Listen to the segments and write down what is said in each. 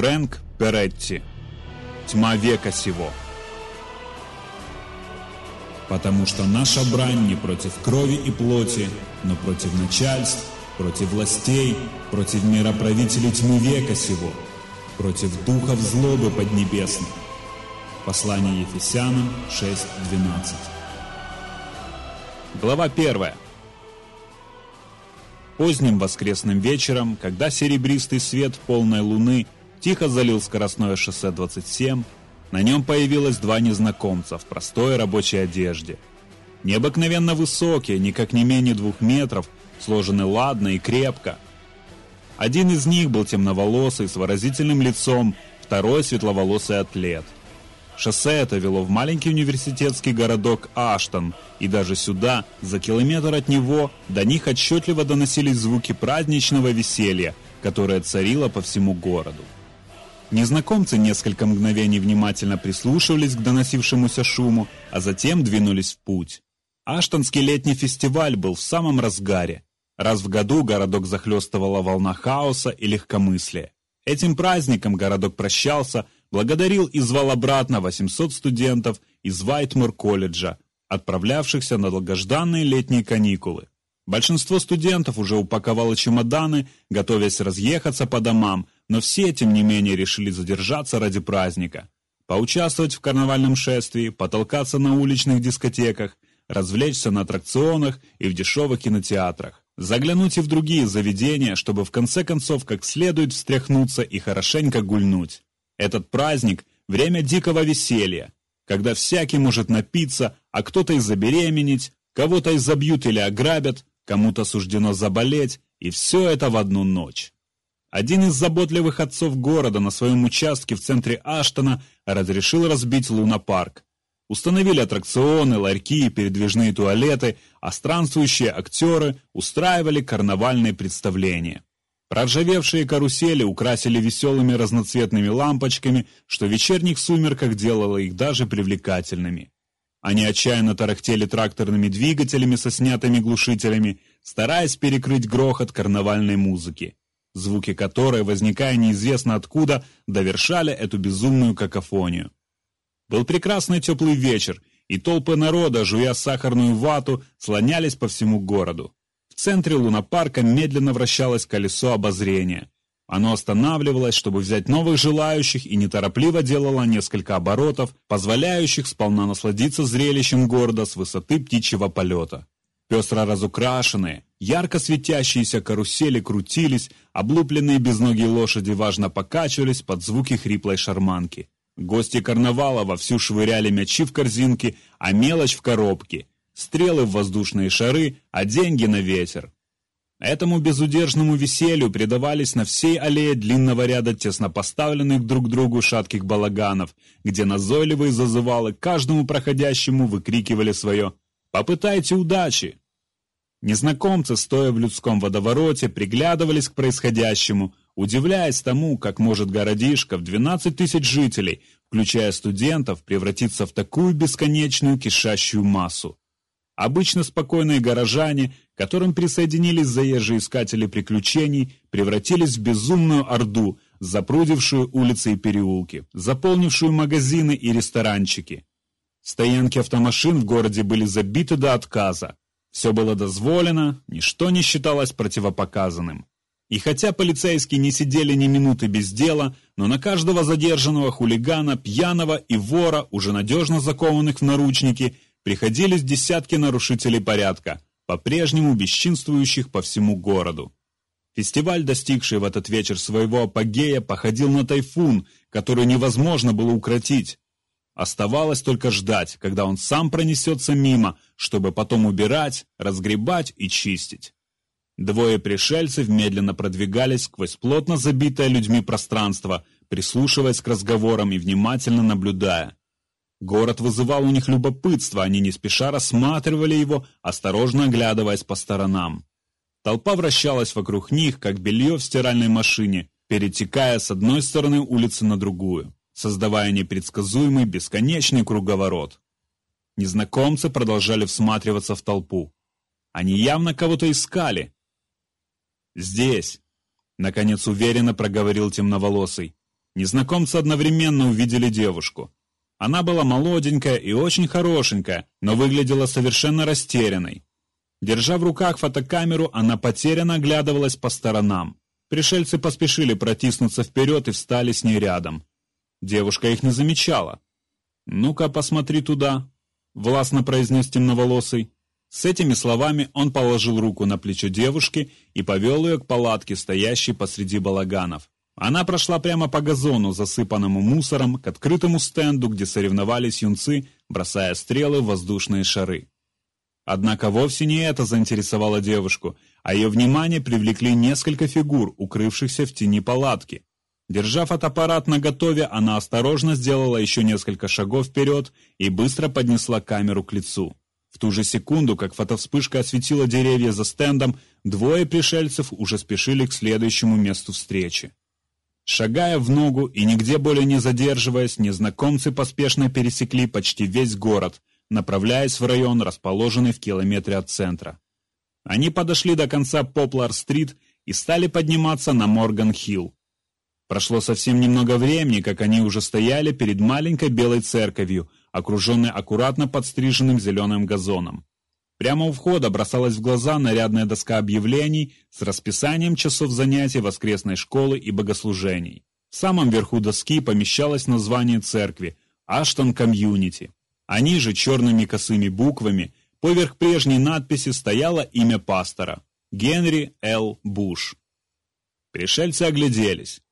Фрэнк Перетти. Тьма века сего. Потому что наша брань не против крови и плоти, но против начальств, против властей, против мироправителей тьмы века сего, против духов злобы поднебесных. Послание Ефесянам 6.12 Глава 1. Поздним воскресным вечером, когда серебристый свет полной луны тихо залил скоростное шоссе 27, на нем появилось два незнакомца в простой рабочей одежде. Необыкновенно высокие, никак не менее двух метров, сложены ладно и крепко. Один из них был темноволосый, с выразительным лицом, второй светловолосый атлет – Шоссе это вело в маленький университетский городок Аштон, и даже сюда, за километр от него, до них отчетливо доносились звуки праздничного веселья, которое царило по всему городу. Незнакомцы несколько мгновений внимательно прислушивались к доносившемуся шуму, а затем двинулись в путь. Аштонский летний фестиваль был в самом разгаре. Раз в году городок захлестывала волна хаоса и легкомыслия. Этим праздником городок прощался – благодарил и звал обратно 800 студентов из Вайтмор-колледжа, отправлявшихся на долгожданные летние каникулы. Большинство студентов уже упаковало чемоданы, готовясь разъехаться по домам, но все, тем не менее, решили задержаться ради праздника. Поучаствовать в карнавальном шествии, потолкаться на уличных дискотеках, развлечься на аттракционах и в дешевых кинотеатрах. Заглянуть и в другие заведения, чтобы в конце концов как следует встряхнуться и хорошенько гульнуть. Этот праздник – время дикого веселья, когда всякий может напиться, а кто-то и забеременеть, кого-то и забьют или ограбят, кому-то суждено заболеть, и все это в одну ночь. Один из заботливых отцов города на своем участке в центре Аштона разрешил разбить лунопарк. Установили аттракционы, ларьки и передвижные туалеты, а странствующие актеры устраивали карнавальные представления. Проржавевшие карусели украсили веселыми разноцветными лампочками, что в вечерних сумерках делало их даже привлекательными. Они отчаянно тарахтели тракторными двигателями со снятыми глушителями, стараясь перекрыть грохот карнавальной музыки, звуки которой, возникая неизвестно откуда, довершали эту безумную какофонию. Был прекрасный теплый вечер, и толпы народа, жуя сахарную вату, слонялись по всему городу. В центре лунопарка медленно вращалось колесо обозрения. Оно останавливалось, чтобы взять новых желающих и неторопливо делало несколько оборотов, позволяющих сполна насладиться зрелищем города с высоты птичьего полета. Пестро разукрашенные, ярко светящиеся карусели крутились, облупленные безногие лошади важно покачивались под звуки хриплой шарманки. Гости карнавала вовсю швыряли мячи в корзинки, а мелочь в коробки – стрелы в воздушные шары, а деньги на ветер. Этому безудержному веселью предавались на всей аллее длинного ряда тесно поставленных друг другу шатких балаганов, где назойливые зазывалы каждому проходящему выкрикивали свое «Попытайте удачи!». Незнакомцы, стоя в людском водовороте, приглядывались к происходящему, удивляясь тому, как может городишко в 12 тысяч жителей, включая студентов, превратиться в такую бесконечную кишащую массу. Обычно спокойные горожане, которым присоединились заезжие искатели приключений, превратились в безумную орду, запрудившую улицы и переулки, заполнившую магазины и ресторанчики. Стоянки автомашин в городе были забиты до отказа. Все было дозволено, ничто не считалось противопоказанным. И хотя полицейские не сидели ни минуты без дела, но на каждого задержанного хулигана, пьяного и вора, уже надежно закованных в наручники, приходились десятки нарушителей порядка, по-прежнему бесчинствующих по всему городу. Фестиваль, достигший в этот вечер своего апогея, походил на тайфун, который невозможно было укротить. Оставалось только ждать, когда он сам пронесется мимо, чтобы потом убирать, разгребать и чистить. Двое пришельцев медленно продвигались сквозь плотно забитое людьми пространство, прислушиваясь к разговорам и внимательно наблюдая. Город вызывал у них любопытство, они не спеша рассматривали его, осторожно оглядываясь по сторонам. Толпа вращалась вокруг них, как белье в стиральной машине, перетекая с одной стороны улицы на другую, создавая непредсказуемый бесконечный круговорот. Незнакомцы продолжали всматриваться в толпу. Они явно кого-то искали. «Здесь», — наконец уверенно проговорил темноволосый. Незнакомцы одновременно увидели девушку. Она была молоденькая и очень хорошенькая, но выглядела совершенно растерянной. Держа в руках фотокамеру, она потерянно оглядывалась по сторонам. Пришельцы поспешили протиснуться вперед и встали с ней рядом. Девушка их не замечала. «Ну-ка, посмотри туда», — властно произнес темноволосый. С этими словами он положил руку на плечо девушки и повел ее к палатке, стоящей посреди балаганов. Она прошла прямо по газону, засыпанному мусором, к открытому стенду, где соревновались юнцы, бросая стрелы в воздушные шары. Однако вовсе не это заинтересовало девушку, а ее внимание привлекли несколько фигур, укрывшихся в тени палатки. Держа фотоаппарат наготове, она осторожно сделала еще несколько шагов вперед и быстро поднесла камеру к лицу. В ту же секунду, как фотовспышка осветила деревья за стендом, двое пришельцев уже спешили к следующему месту встречи. Шагая в ногу и нигде более не задерживаясь, незнакомцы поспешно пересекли почти весь город, направляясь в район, расположенный в километре от центра. Они подошли до конца Поплар-стрит и стали подниматься на Морган-Хилл. Прошло совсем немного времени, как они уже стояли перед маленькой белой церковью, окруженной аккуратно подстриженным зеленым газоном. Прямо у входа бросалась в глаза нарядная доска объявлений с расписанием часов занятий воскресной школы и богослужений. В самом верху доски помещалось название церкви «Аштон Комьюнити». А ниже черными косыми буквами поверх прежней надписи стояло имя пастора – Генри Л. Буш. Пришельцы огляделись.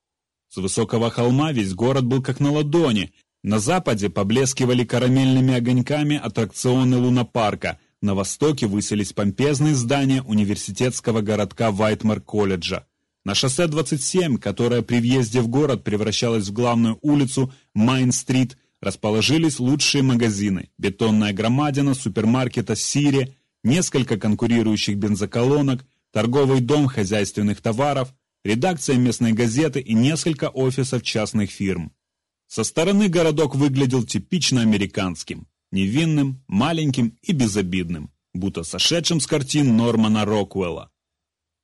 С высокого холма весь город был как на ладони. На западе поблескивали карамельными огоньками аттракционы лунопарка – на востоке высились помпезные здания университетского городка Вайтмар-колледжа. На шоссе 27, которое при въезде в город превращалось в главную улицу Майн-стрит, расположились лучшие магазины, бетонная громадина супермаркета «Сири», несколько конкурирующих бензоколонок, торговый дом хозяйственных товаров, редакция местной газеты и несколько офисов частных фирм. Со стороны городок выглядел типично американским невинным, маленьким и безобидным, будто сошедшим с картин Нормана Роквелла.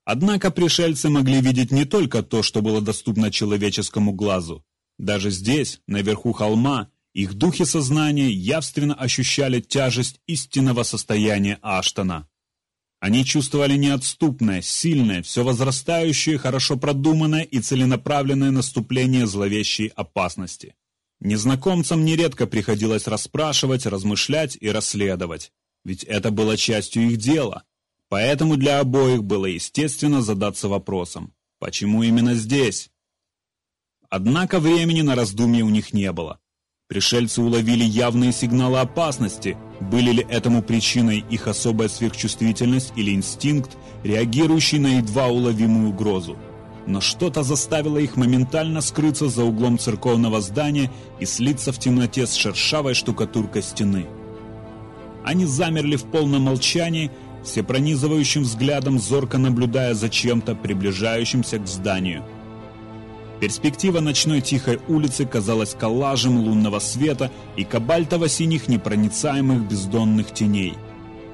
Однако пришельцы могли видеть не только то, что было доступно человеческому глазу. Даже здесь, наверху холма, их духи сознания явственно ощущали тяжесть истинного состояния Аштона. Они чувствовали неотступное, сильное, все возрастающее, хорошо продуманное и целенаправленное наступление зловещей опасности. Незнакомцам нередко приходилось расспрашивать, размышлять и расследовать, ведь это было частью их дела. Поэтому для обоих было естественно задаться вопросом, почему именно здесь? Однако времени на раздумье у них не было. Пришельцы уловили явные сигналы опасности, были ли этому причиной их особая сверхчувствительность или инстинкт, реагирующий на едва уловимую угрозу но что-то заставило их моментально скрыться за углом церковного здания и слиться в темноте с шершавой штукатуркой стены. Они замерли в полном молчании, всепронизывающим взглядом зорко наблюдая за чем-то, приближающимся к зданию. Перспектива ночной тихой улицы казалась коллажем лунного света и кабальтово-синих непроницаемых бездонных теней.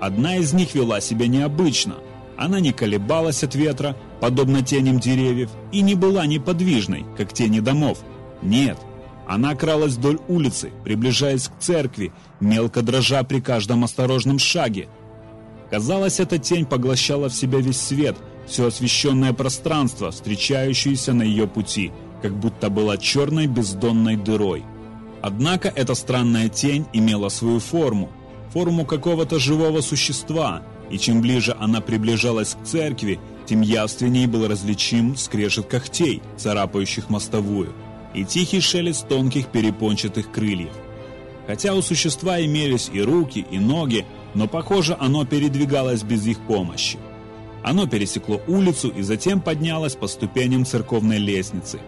Одна из них вела себя необычно – она не колебалась от ветра, подобно теням деревьев, и не была неподвижной, как тени домов. Нет, она кралась вдоль улицы, приближаясь к церкви, мелко дрожа при каждом осторожном шаге. Казалось, эта тень поглощала в себя весь свет, все освещенное пространство, встречающееся на ее пути, как будто была черной бездонной дырой. Однако эта странная тень имела свою форму, форму какого-то живого существа – и чем ближе она приближалась к церкви, тем явственнее был различим скрежет когтей, царапающих мостовую, и тихий шелест тонких перепончатых крыльев. Хотя у существа имелись и руки, и ноги, но, похоже, оно передвигалось без их помощи. Оно пересекло улицу и затем поднялось по ступеням церковной лестницы.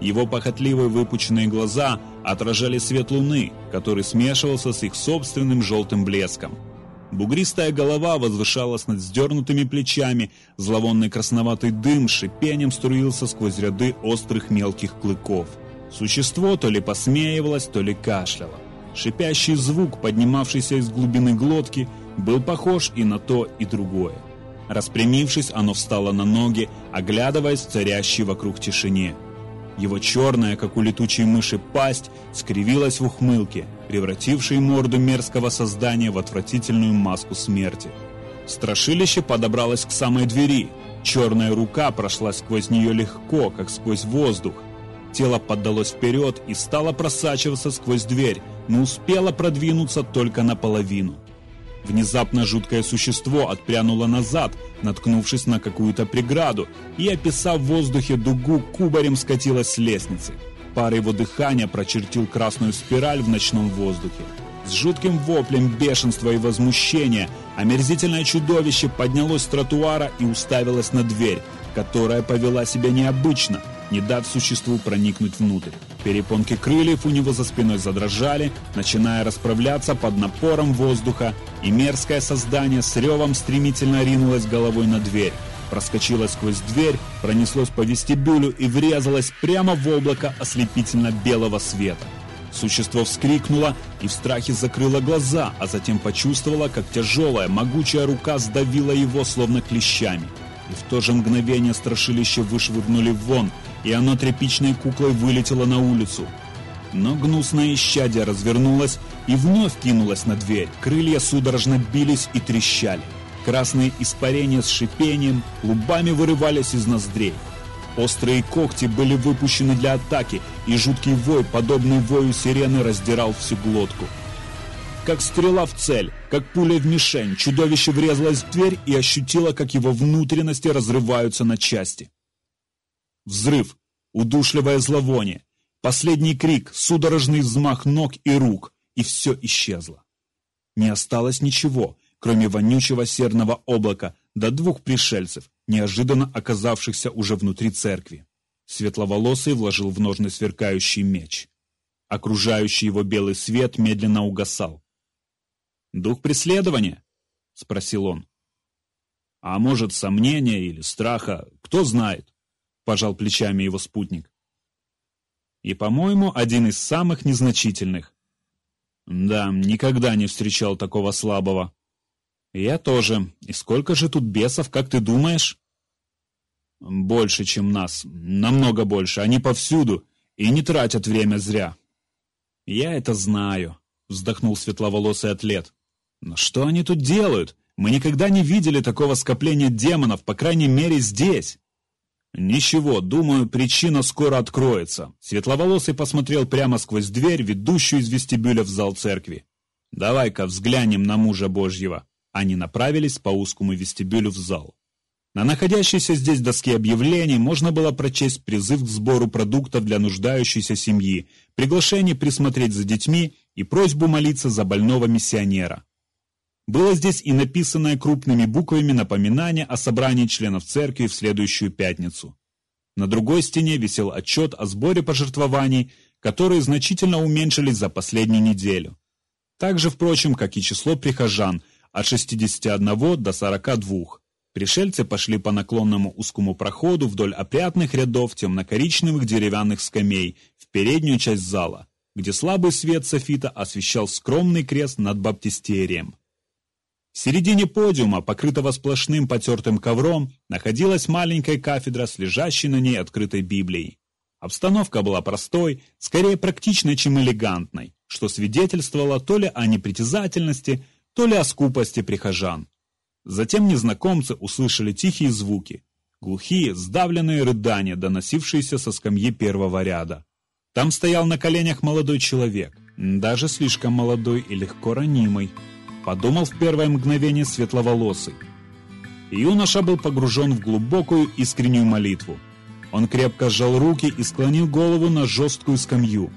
Его похотливые выпученные глаза отражали свет луны, который смешивался с их собственным желтым блеском. Бугристая голова возвышалась над сдернутыми плечами, зловонный красноватый дым шипением струился сквозь ряды острых мелких клыков. Существо то ли посмеивалось, то ли кашляло. Шипящий звук, поднимавшийся из глубины глотки, был похож и на то, и другое. Распрямившись, оно встало на ноги, оглядываясь в царящей вокруг тишине. Его черная, как у летучей мыши, пасть скривилась в ухмылке, превратившей морду мерзкого создания в отвратительную маску смерти. Страшилище подобралось к самой двери. Черная рука прошла сквозь нее легко, как сквозь воздух. Тело поддалось вперед и стало просачиваться сквозь дверь, но успело продвинуться только наполовину. Внезапно жуткое существо отпрянуло назад, наткнувшись на какую-то преграду, и, описав в воздухе дугу, кубарем скатилось с лестницы. Пар его дыхания прочертил красную спираль в ночном воздухе. С жутким воплем бешенства и возмущения омерзительное чудовище поднялось с тротуара и уставилось на дверь, которая повела себя необычно – не дав существу проникнуть внутрь. Перепонки крыльев у него за спиной задрожали, начиная расправляться под напором воздуха, и мерзкое создание с ревом стремительно ринулось головой на дверь. Проскочило сквозь дверь, пронеслось по вестибюлю и врезалось прямо в облако ослепительно-белого света. Существо вскрикнуло и в страхе закрыло глаза, а затем почувствовало, как тяжелая, могучая рука сдавила его, словно клещами. И в то же мгновение страшилище вышвырнули вон, и оно тряпичной куклой вылетело на улицу. Но гнусное исчадие развернулось и вновь кинулось на дверь. Крылья судорожно бились и трещали. Красные испарения с шипением клубами вырывались из ноздрей. Острые когти были выпущены для атаки, и жуткий вой, подобный вою сирены, раздирал всю глотку. Как стрела в цель, как пуля в мишень, чудовище врезалось в дверь и ощутило, как его внутренности разрываются на части. Взрыв, удушливое зловоние, последний крик, судорожный взмах ног и рук, и все исчезло. Не осталось ничего, кроме вонючего серного облака до двух пришельцев, неожиданно оказавшихся уже внутри церкви. Светловолосый вложил в ножны сверкающий меч. Окружающий его белый свет медленно угасал. «Дух преследования?» — спросил он. «А может, сомнения или страха, кто знает?» Пожал плечами его спутник. И, по-моему, один из самых незначительных. Да, никогда не встречал такого слабого. Я тоже. И сколько же тут бесов, как ты думаешь? Больше, чем нас. Намного больше. Они повсюду и не тратят время зря. Я это знаю, вздохнул светловолосый атлет. Но что они тут делают? Мы никогда не видели такого скопления демонов, по крайней мере, здесь. «Ничего, думаю, причина скоро откроется». Светловолосый посмотрел прямо сквозь дверь, ведущую из вестибюля в зал церкви. «Давай-ка взглянем на мужа Божьего». Они направились по узкому вестибюлю в зал. На находящейся здесь доске объявлений можно было прочесть призыв к сбору продуктов для нуждающейся семьи, приглашение присмотреть за детьми и просьбу молиться за больного миссионера. Было здесь и написанное крупными буквами напоминание о собрании членов церкви в следующую пятницу. На другой стене висел отчет о сборе пожертвований, которые значительно уменьшились за последнюю неделю. Так же, впрочем, как и число прихожан от 61 до 42. Пришельцы пошли по наклонному узкому проходу вдоль опрятных рядов темно-коричневых деревянных скамей в переднюю часть зала, где слабый свет софита освещал скромный крест над баптистерием. В середине подиума, покрытого сплошным потертым ковром, находилась маленькая кафедра с лежащей на ней открытой Библией. Обстановка была простой, скорее практичной, чем элегантной, что свидетельствовало то ли о непритязательности, то ли о скупости прихожан. Затем незнакомцы услышали тихие звуки, глухие, сдавленные рыдания, доносившиеся со скамьи первого ряда. Там стоял на коленях молодой человек, даже слишком молодой и легко ранимый, подумал в первое мгновение светловолосый. Юноша был погружен в глубокую искреннюю молитву. Он крепко сжал руки и склонил голову на жесткую скамью.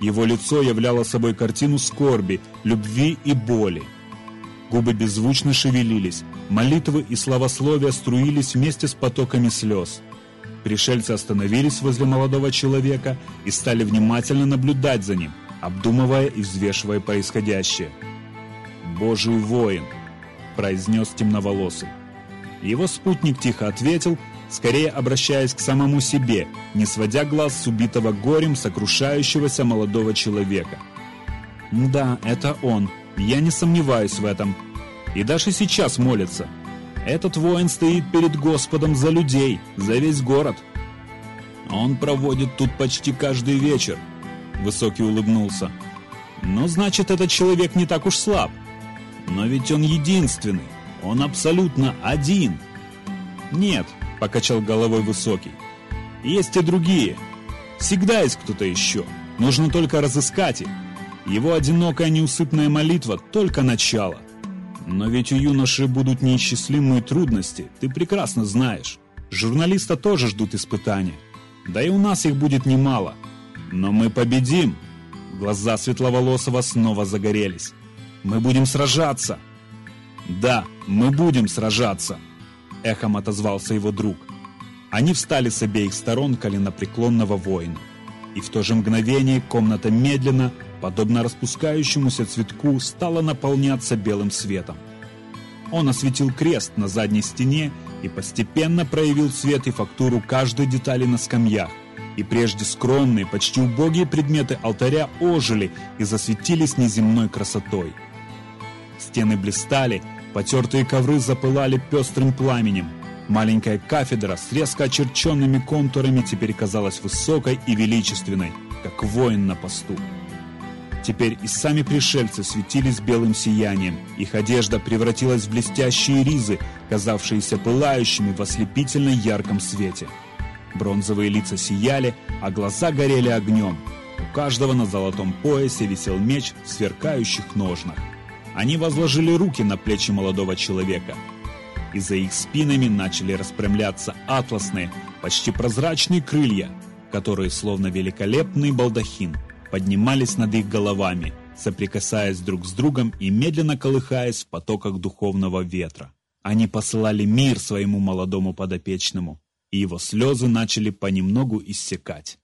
Его лицо являло собой картину скорби, любви и боли. Губы беззвучно шевелились, молитвы и славословия струились вместе с потоками слез. Пришельцы остановились возле молодого человека и стали внимательно наблюдать за ним, обдумывая и взвешивая происходящее. Божий воин», — произнес темноволосый. Его спутник тихо ответил, скорее обращаясь к самому себе, не сводя глаз с убитого горем сокрушающегося молодого человека. «Да, это он. Я не сомневаюсь в этом. И даже сейчас молится. Этот воин стоит перед Господом за людей, за весь город». Он проводит тут почти каждый вечер. Высокий улыбнулся. Ну, значит, этот человек не так уж слаб. Но ведь он единственный. Он абсолютно один. Нет, покачал головой Высокий. Есть и другие. Всегда есть кто-то еще. Нужно только разыскать их. Его одинокая неусыпная молитва – только начало. Но ведь у юноши будут неисчислимые трудности, ты прекрасно знаешь. Журналиста тоже ждут испытания. Да и у нас их будет немало. Но мы победим. Глаза Светловолосого снова загорелись. Мы будем сражаться. Да, мы будем сражаться. Эхом отозвался его друг. Они встали с обеих сторон коленопреклонного воина. И в то же мгновение комната медленно, подобно распускающемуся цветку, стала наполняться белым светом. Он осветил крест на задней стене и постепенно проявил цвет и фактуру каждой детали на скамьях. И прежде скромные, почти убогие предметы алтаря ожили и засветились неземной красотой. Стены блистали, потертые ковры запылали пестрым пламенем. Маленькая кафедра с резко очерченными контурами теперь казалась высокой и величественной, как воин на посту. Теперь и сами пришельцы светились белым сиянием. Их одежда превратилась в блестящие ризы, казавшиеся пылающими в ослепительно ярком свете. Бронзовые лица сияли, а глаза горели огнем. У каждого на золотом поясе висел меч в сверкающих ножнах. Они возложили руки на плечи молодого человека. И за их спинами начали распрямляться атласные, почти прозрачные крылья, которые, словно великолепный балдахин, поднимались над их головами, соприкасаясь друг с другом и медленно колыхаясь в потоках духовного ветра. Они посылали мир своему молодому подопечному, и его слезы начали понемногу иссякать.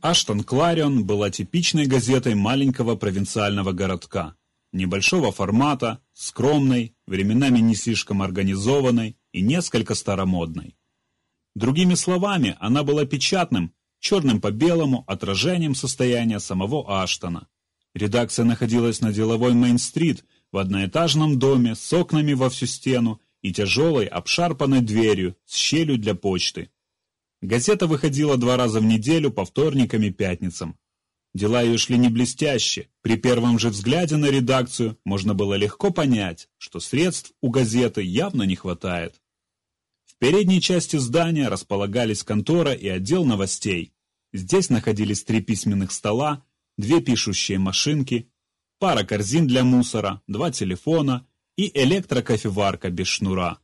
Аштон Кларион была типичной газетой маленького провинциального городка, небольшого формата, скромной, временами не слишком организованной и несколько старомодной. Другими словами, она была печатным, черным по белому отражением состояния самого Аштона. Редакция находилась на деловой Мейн-стрит, в одноэтажном доме с окнами во всю стену и тяжелой обшарпанной дверью с щелью для почты. Газета выходила два раза в неделю по вторникам и пятницам. Дела ее шли не блестяще. При первом же взгляде на редакцию можно было легко понять, что средств у газеты явно не хватает. В передней части здания располагались контора и отдел новостей. Здесь находились три письменных стола, две пишущие машинки, пара корзин для мусора, два телефона и электрокофеварка без шнура.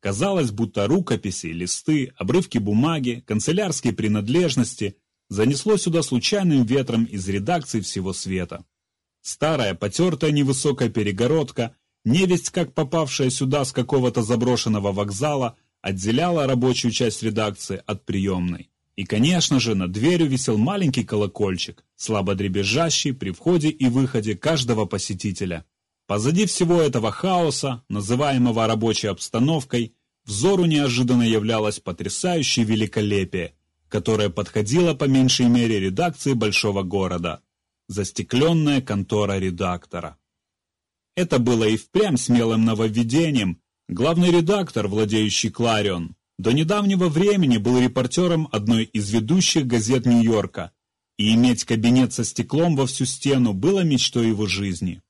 Казалось, будто рукописи, листы, обрывки бумаги, канцелярские принадлежности занесло сюда случайным ветром из редакции всего света. Старая, потертая невысокая перегородка Невесть, как попавшая сюда с какого-то заброшенного вокзала, отделяла рабочую часть редакции от приемной. И, конечно же, над дверью висел маленький колокольчик, слабо дребезжащий при входе и выходе каждого посетителя. Позади всего этого хаоса, называемого рабочей обстановкой, взору неожиданно являлось потрясающее великолепие, которое подходило по меньшей мере редакции большого города. Застекленная контора редактора. Это было и впрямь смелым нововведением. Главный редактор, владеющий Кларион, до недавнего времени был репортером одной из ведущих газет Нью-Йорка, и иметь кабинет со стеклом во всю стену было мечтой его жизни.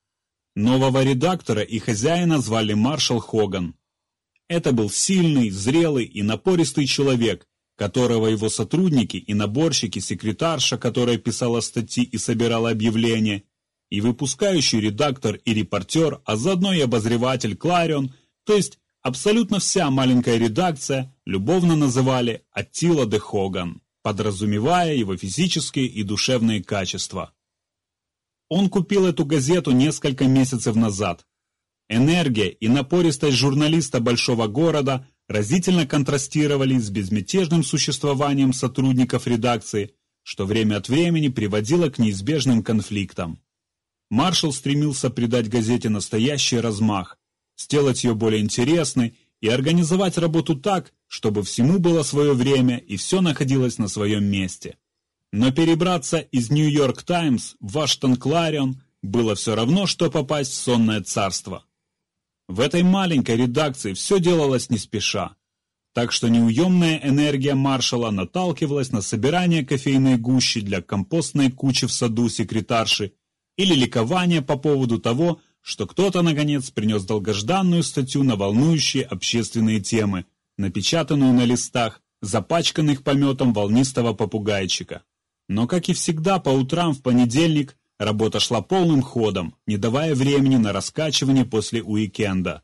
Нового редактора и хозяина звали Маршал Хоган. Это был сильный, зрелый и напористый человек, которого его сотрудники и наборщики, секретарша, которая писала статьи и собирала объявления, и выпускающий редактор и репортер, а заодно и обозреватель Кларион, то есть абсолютно вся маленькая редакция, любовно называли Аттила де Хоган, подразумевая его физические и душевные качества. Он купил эту газету несколько месяцев назад. Энергия и напористость журналиста большого города разительно контрастировали с безмятежным существованием сотрудников редакции, что время от времени приводило к неизбежным конфликтам. Маршал стремился придать газете настоящий размах, сделать ее более интересной и организовать работу так, чтобы всему было свое время и все находилось на своем месте. Но перебраться из Нью-Йорк Таймс в Вашингтон Кларион было все равно, что попасть в сонное царство. В этой маленькой редакции все делалось не спеша. Так что неуемная энергия маршала наталкивалась на собирание кофейной гущи для компостной кучи в саду секретарши или ликование по поводу того, что кто-то, наконец, принес долгожданную статью на волнующие общественные темы, напечатанную на листах, запачканных пометом волнистого попугайчика. Но, как и всегда, по утрам в понедельник работа шла полным ходом, не давая времени на раскачивание после уикенда.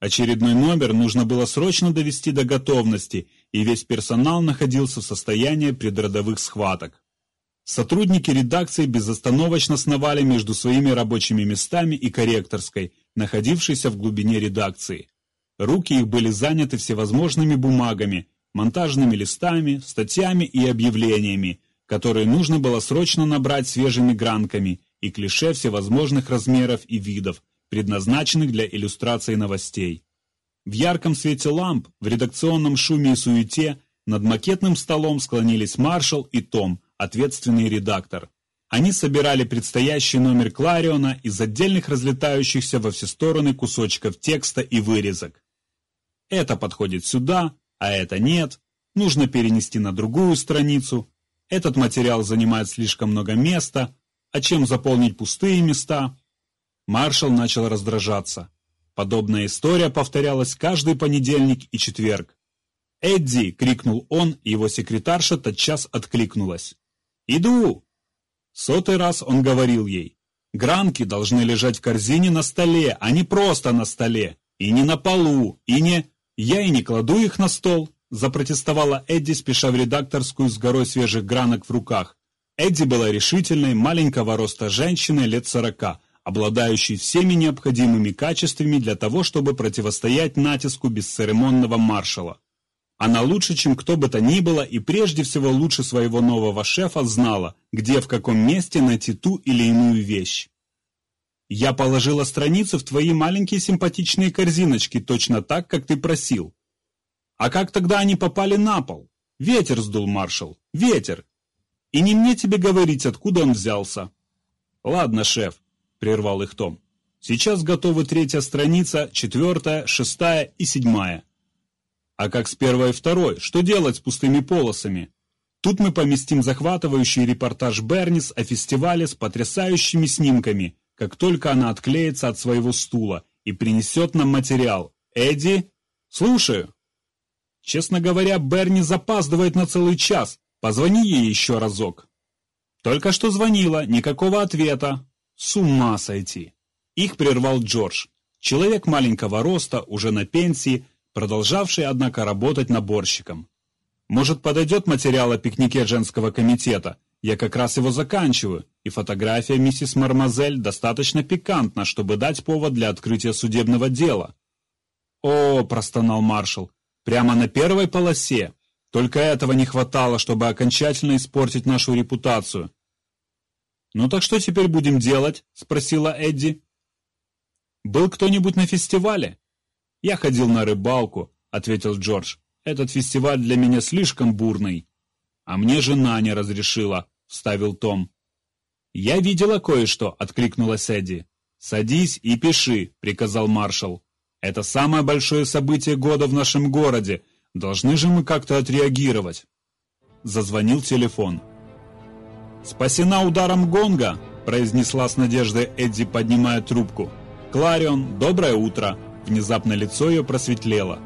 Очередной номер нужно было срочно довести до готовности, и весь персонал находился в состоянии предродовых схваток. Сотрудники редакции безостановочно сновали между своими рабочими местами и корректорской, находившейся в глубине редакции. Руки их были заняты всевозможными бумагами, монтажными листами, статьями и объявлениями, которые нужно было срочно набрать свежими гранками и клише всевозможных размеров и видов, предназначенных для иллюстрации новостей. В ярком свете ламп, в редакционном шуме и суете над макетным столом склонились маршал и Том, ответственный редактор. Они собирали предстоящий номер Клариона из отдельных разлетающихся во все стороны кусочков текста и вырезок. Это подходит сюда, а это нет. Нужно перенести на другую страницу. Этот материал занимает слишком много места, а чем заполнить пустые места? Маршал начал раздражаться. Подобная история повторялась каждый понедельник и четверг. «Эдди!» — крикнул он, и его секретарша тотчас откликнулась. «Иду!» Сотый раз он говорил ей. «Гранки должны лежать в корзине на столе, а не просто на столе, и не на полу, и не...» «Я и не кладу их на стол», — запротестовала Эдди, спеша в редакторскую с горой свежих гранок в руках. Эдди была решительной, маленького роста женщиной лет сорока, обладающий всеми необходимыми качествами для того, чтобы противостоять натиску бесцеремонного маршала. Она лучше, чем кто бы то ни было, и прежде всего лучше своего нового шефа знала, где в каком месте найти ту или иную вещь. «Я положила страницу в твои маленькие симпатичные корзиночки, точно так, как ты просил». «А как тогда они попали на пол?» «Ветер сдул, маршал, ветер!» «И не мне тебе говорить, откуда он взялся». «Ладно, шеф, прервал их Том. Сейчас готовы третья страница, четвертая, шестая и седьмая. А как с первой и второй? Что делать с пустыми полосами? Тут мы поместим захватывающий репортаж Бернис о фестивале с потрясающими снимками, как только она отклеится от своего стула и принесет нам материал. Эдди? Слушаю. Честно говоря, Берни запаздывает на целый час. Позвони ей еще разок. Только что звонила, никакого ответа. С ума сойти! Их прервал Джордж, человек маленького роста, уже на пенсии, продолжавший, однако, работать наборщиком. Может, подойдет материал о пикнике женского комитета? Я как раз его заканчиваю, и фотография миссис Мармазель достаточно пикантна, чтобы дать повод для открытия судебного дела. «О!» – простонал маршал. «Прямо на первой полосе. Только этого не хватало, чтобы окончательно испортить нашу репутацию. «Ну так что теперь будем делать?» – спросила Эдди. «Был кто-нибудь на фестивале?» «Я ходил на рыбалку», – ответил Джордж. «Этот фестиваль для меня слишком бурный». «А мне жена не разрешила», – вставил Том. «Я видела кое-что», – откликнулась Эдди. «Садись и пиши», – приказал маршал. «Это самое большое событие года в нашем городе. Должны же мы как-то отреагировать». Зазвонил телефон. «Спасена ударом гонга», – произнесла с надеждой Эдди, поднимая трубку. «Кларион, доброе утро!» Внезапно лицо ее просветлело.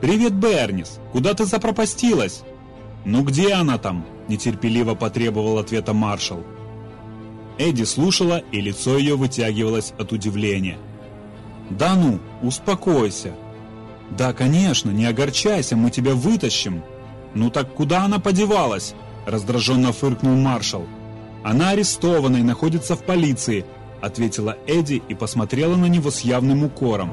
«Привет, Бернис! Куда ты запропастилась?» «Ну где она там?» – нетерпеливо потребовал ответа маршал. Эдди слушала, и лицо ее вытягивалось от удивления. «Да ну, успокойся!» «Да, конечно, не огорчайся, мы тебя вытащим!» «Ну так куда она подевалась?» раздраженно фыркнул маршал. «Она арестована и находится в полиции», ответила Эдди и посмотрела на него с явным укором.